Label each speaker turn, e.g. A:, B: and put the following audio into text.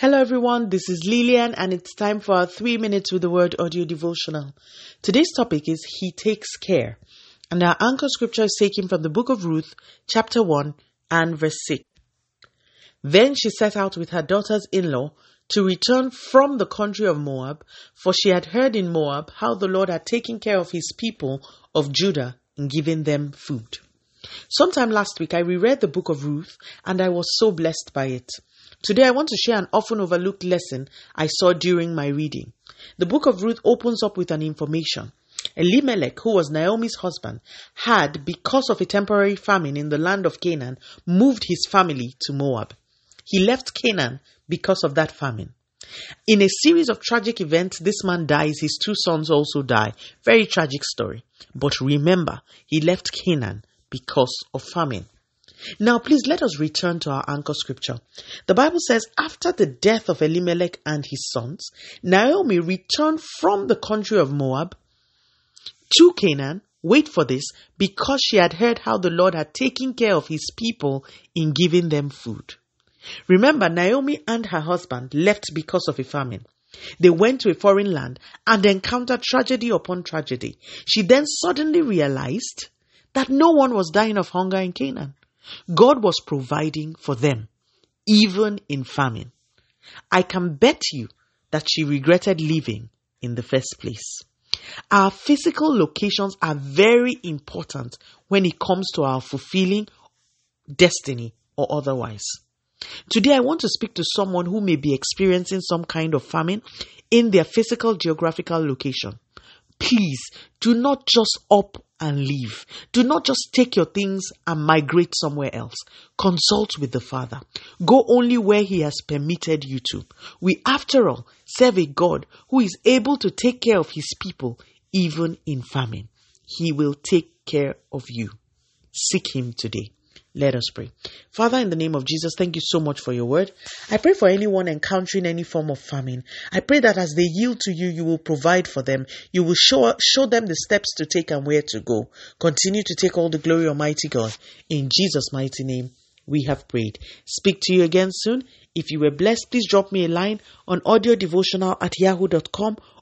A: Hello everyone, this is Lillian and it's time for our 3 minutes with the word audio devotional. Today's topic is He Takes Care. And our anchor scripture is taken from the book of Ruth, chapter 1 and verse 6. Then she set out with her daughters in law to return from the country of Moab, for she had heard in Moab how the Lord had taken care of his people of Judah in giving them food. Sometime last week, I reread the book of Ruth and I was so blessed by it. Today, I want to share an often overlooked lesson I saw during my reading. The book of Ruth opens up with an information. Elimelech, who was Naomi's husband, had, because of a temporary famine in the land of Canaan, moved his family to Moab. He left Canaan because of that famine. In a series of tragic events, this man dies, his two sons also die. Very tragic story. But remember, he left Canaan because of famine. Now, please let us return to our anchor scripture. The Bible says, after the death of Elimelech and his sons, Naomi returned from the country of Moab to Canaan. Wait for this, because she had heard how the Lord had taken care of his people in giving them food. Remember, Naomi and her husband left because of a famine. They went to a foreign land and encountered tragedy upon tragedy. She then suddenly realized that no one was dying of hunger in Canaan. God was providing for them, even in famine. I can bet you that she regretted leaving in the first place. Our physical locations are very important when it comes to our fulfilling destiny or otherwise. Today, I want to speak to someone who may be experiencing some kind of famine in their physical geographical location. Please do not just up and leave. Do not just take your things and migrate somewhere else. Consult with the Father. Go only where He has permitted you to. We, after all, serve a God who is able to take care of His people even in famine. He will take care of you. Seek Him today. Let us pray. Father, in the name of Jesus, thank you so much for your word. I pray for anyone encountering any form of famine. I pray that as they yield to you, you will provide for them. You will show, show them the steps to take and where to go. Continue to take all the glory, Almighty God. In Jesus' mighty name, we have prayed. Speak to you again soon. If you were blessed, please drop me a line on audiodevotional at yahoo.com